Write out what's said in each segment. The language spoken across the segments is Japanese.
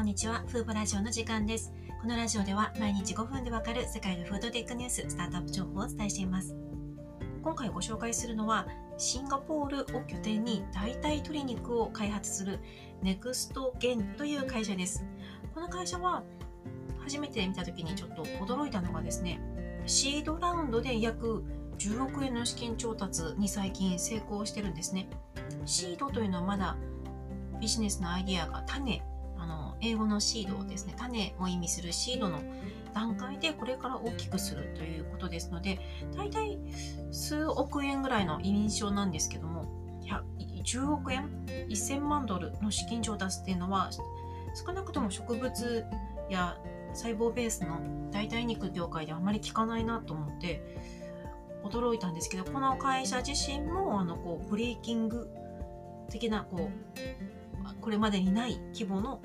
こんにちは。フーボラジオの時間です。このラジオでは毎日5分でわかる世界のフードテックニュース、スタートアップ情報をお伝えしています。今回ご紹介するのは、シンガポールを拠点に代替鶏肉を開発するネクストゲンという会社です。この会社は初めて見た時にちょっと驚いたのがですね、シードラウンドで約10億円の資金調達に最近成功してるんですね。シードというのはまだビジネスのアイディアが種、の英語のシードですね、種を意味するシードの段階でこれから大きくするということですので、大体数億円ぐらいの印象なんですけども、10億円 ?1000 万ドルの資金調達っていうのは、少なくとも植物や細胞ベースの代替肉業界ではあまり聞かないなと思って驚いたんですけどこの会社自身もあのこうブレーキング的なこうこれまでにない規模の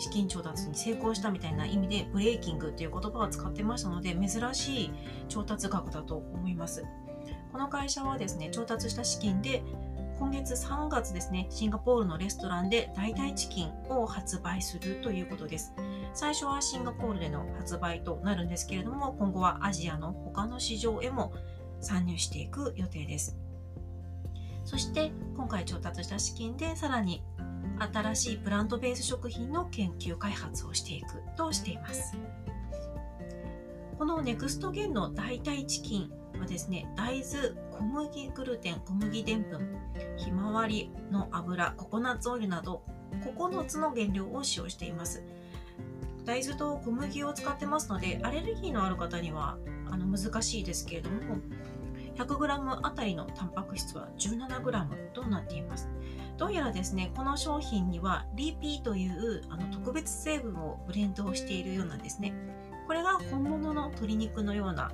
資金調達に成功したみたいな意味でブレーキングという言葉を使ってましたので珍しい調達額だと思います。この会社はですね調達した資金で今月3月ですねシンガポールのレストランで代替チキンを発売するということです。最初はシンガポールでの発売となるんですけれども今後はアジアの他の市場へも参入していく予定です。そして今回調達した資金でさらに新しいプラントベース食品の研究開発をしていくとしています。このネクストゲンの代替チキンはですね大豆小麦グルテン小麦でんぷんひまわりの油ココナッツオイルなど9つの原料を使用しています。大豆と小麦を使ってますのでアレルギーのある方にはあの難しいですけれども 100g あたりのタンパク質は 17g となっています。どうやらですねこの商品にはリピーというあの特別成分をブレンドをしているようなんですね。これが本物の鶏肉のような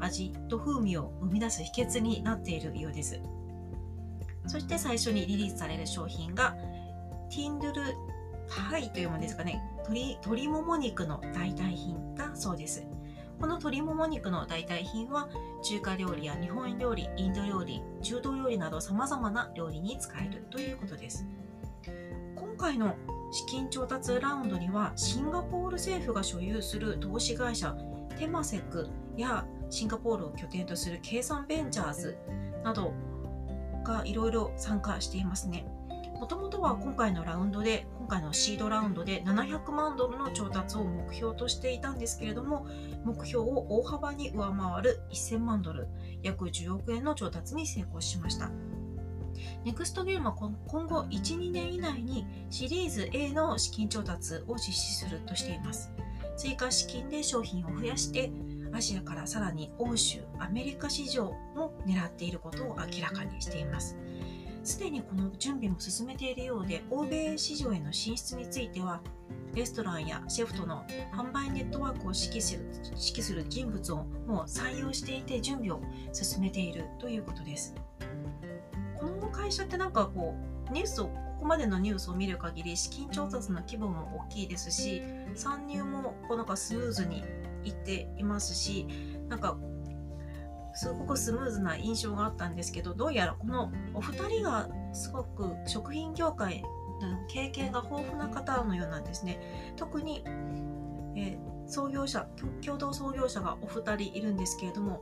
味と風味を生み出す秘訣になっているようです。そして最初にリリースされる商品がティンドゥルパイというものですかね。鶏鶏もも肉の代替品だそうです。この鶏もも肉の代替品は中華料理や日本料理インド料理中東料理などさまざまな料理に使えるということです。今回の資金調達ラウンドにはシンガポール政府が所有する投資会社テマセックやシンガポールを拠点とする計算ベンチャーズなどがいろいろ参加していますね。もともとは今回のラウンドで今回のシードラウンドで700万ドルの調達を目標としていたんですけれども目標を大幅に上回る1000万ドル約10億円の調達に成功しました。ネクストゲームは今後12年以内にシリーズ A の資金調達を実施するとしています。追加資金で商品を増やしてアジアからさらに欧州アメリカ市場も狙っていることを明らかにしています。すでにこの準備も進めているようで欧米市場への進出についてはレストランやシェフとの販売ネットワークを指揮する指揮する人物をもう採用していて準備を進めているということです。この会社ってなんかこうニュースをここまでのニュースを見る限り資金調達の規模も大きいですし参入もこうなんかスムーズにいっていますしなんかすごくスムーズな印象があったんですけどどうやらこのお二人がすごく食品業界の経験が豊富な方のようなんですね。特に、えー、創業者共同創業者がお二人いるんですけれども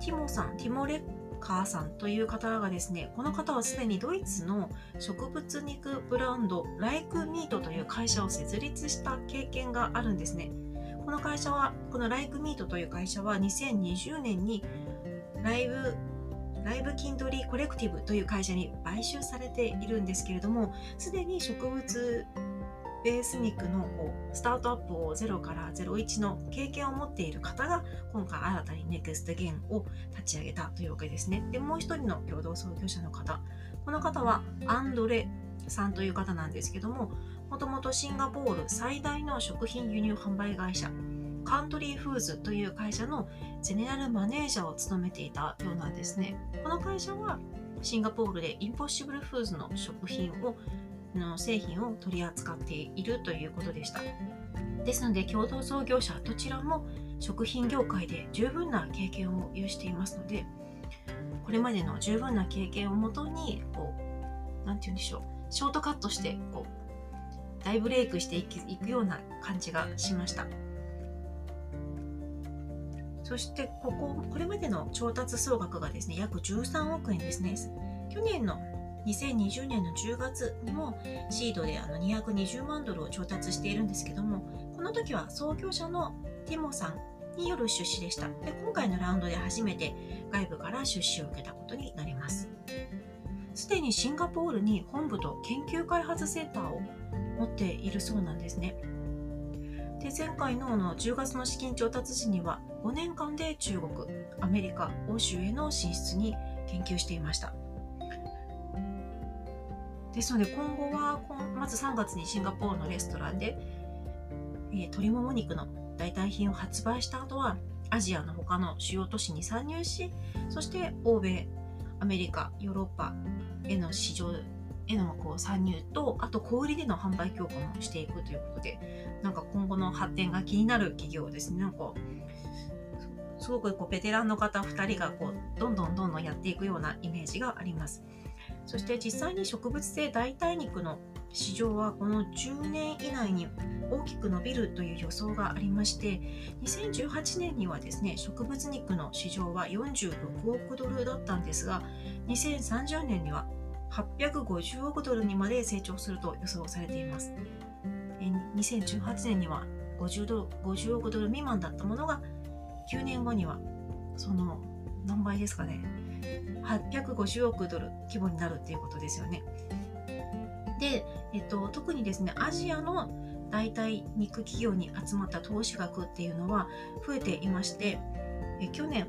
ティモさんティモレッカーさんという方がですねこの方はすでにドイツの植物肉ブランドライクミートという会社を設立した経験があるんですね。この会社は、このライクミートという会社は2020年にライブ、ライブキンドリーコレクティブという会社に買収されているんですけれども、すでに植物ベース肉のこうスタートアップを0から01の経験を持っている方が今回新たにネクストゲンを立ち上げたというわけですね。で、もう一人の共同創業者の方。この方はアンドレさんという方なんですけども、もともとシンガポール最大の食品輸入販売会社カントリーフーズという会社のゼネラルマネージャーを務めていたようなんですね。この会社はシンガポールでインポッシブルフーズの食品をの製品を取り扱っているということでした。ですので共同創業者どちらも食品業界で十分な経験を有していますのでこれまでの十分な経験をもとにこう何て言うんでしょうショートカットしてこう大ブレイクしていくような感じがしました。そしてこここれまでの調達総額がですね約13億円ですね。去年の2020年の10月にもシードであの220万ドルを調達しているんですけどもこの時は創業者のティモさんによる出資でした。で今回のラウンドで初めて外部から出資を受けたことになります。すでにシンガポールに本部と研究開発センターを持っているそうなんですね。で前回のの10月の資金調達時には5年間で中国アメリカ欧州への進出に研究していました。ですので今後はまず3月にシンガポールのレストランで、え、鶏もも肉の代替品を発売した後はアジアの他の主要都市に参入しそして欧米アメリカヨーロッパへの市場へのこう参入とあと小売りでの販売強化もしていくということでなんか今後の発展が気になる企業ですね。なんかすごくこうベテランの方2人がこうどんどんどんどんやっていくようなイメージがあります。そして実際に植物性代替肉の市場はこの10年以内に大きく伸びるという予想がありまして2018年にはですね植物肉の市場は46億ドルだったんですが2030年には850億ドルにまで成長すると予想されています2018年には 50, ドル50億ドル未満だったものが9年後にはその何倍ですかね850億ドル規模になるっていうことですよね。で、えっと、特にですねアジアの代替肉企業に集まった投資額っていうのは増えていましてえ去年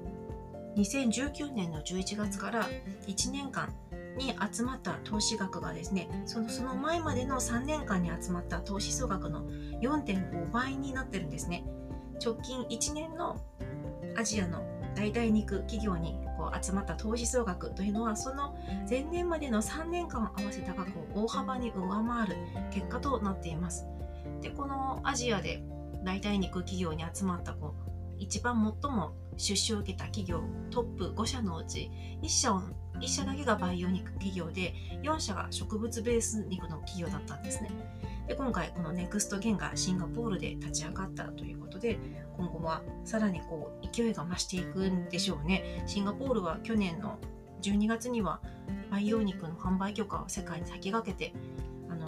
2019年の11月から1年間に集まった投資額がですねそのその前までの3年間に集まった投資総額の4.5倍になってるんですね直近1年のアジアの代替肉企業にこう集まった投資総額というのはその前年までの3年間合わせた額を大幅に上回る結果となっています。でこのアジアで代替肉企業に集まったこう一番最も出資を受けた企業トップ5社のうち1社を1社だけが培養肉企業で4社が植物ベース肉の企業だったんですね。で今回このネクストゲンがシンガポールで立ち上がったということで今後はさらにこう勢いが増していくんでしょうねシンガポールは去年の12月には培養肉の販売許可を世界に先駆けてあの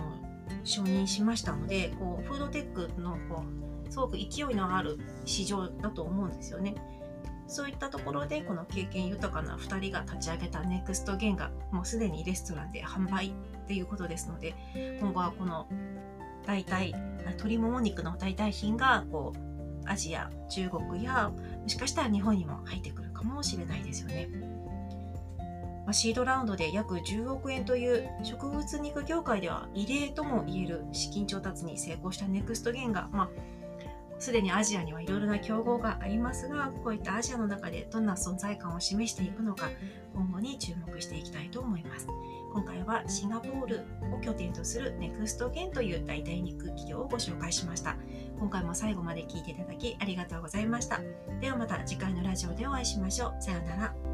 承認しましたのでこうフードテックのこうすごく勢いのある市場だと思うんですよね。そういったところでこの経験豊かな2人が立ち上げたネクストゲンがもうすでにレストランで販売っていうことですので今後はこの代替鶏もも肉の代替品がこうアジア中国やもしかしたら日本にも入ってくるかもしれないですよね。まあ、シードラウンドで約10億円という植物肉業界では異例ともいえる資金調達に成功したネクストゲンが、まあ、すでにアジアにはいろいろな競合がありますがこういったアジアの中でどんな存在感を示していくのか今後に注目していきたいと思います。今回はシンガポールを拠点とするネクストゲンという代替肉企業をご紹介しました。今回も最後まで聞いていただきありがとうございました。ではまた次回のラジオでお会いしましょう。さようなら。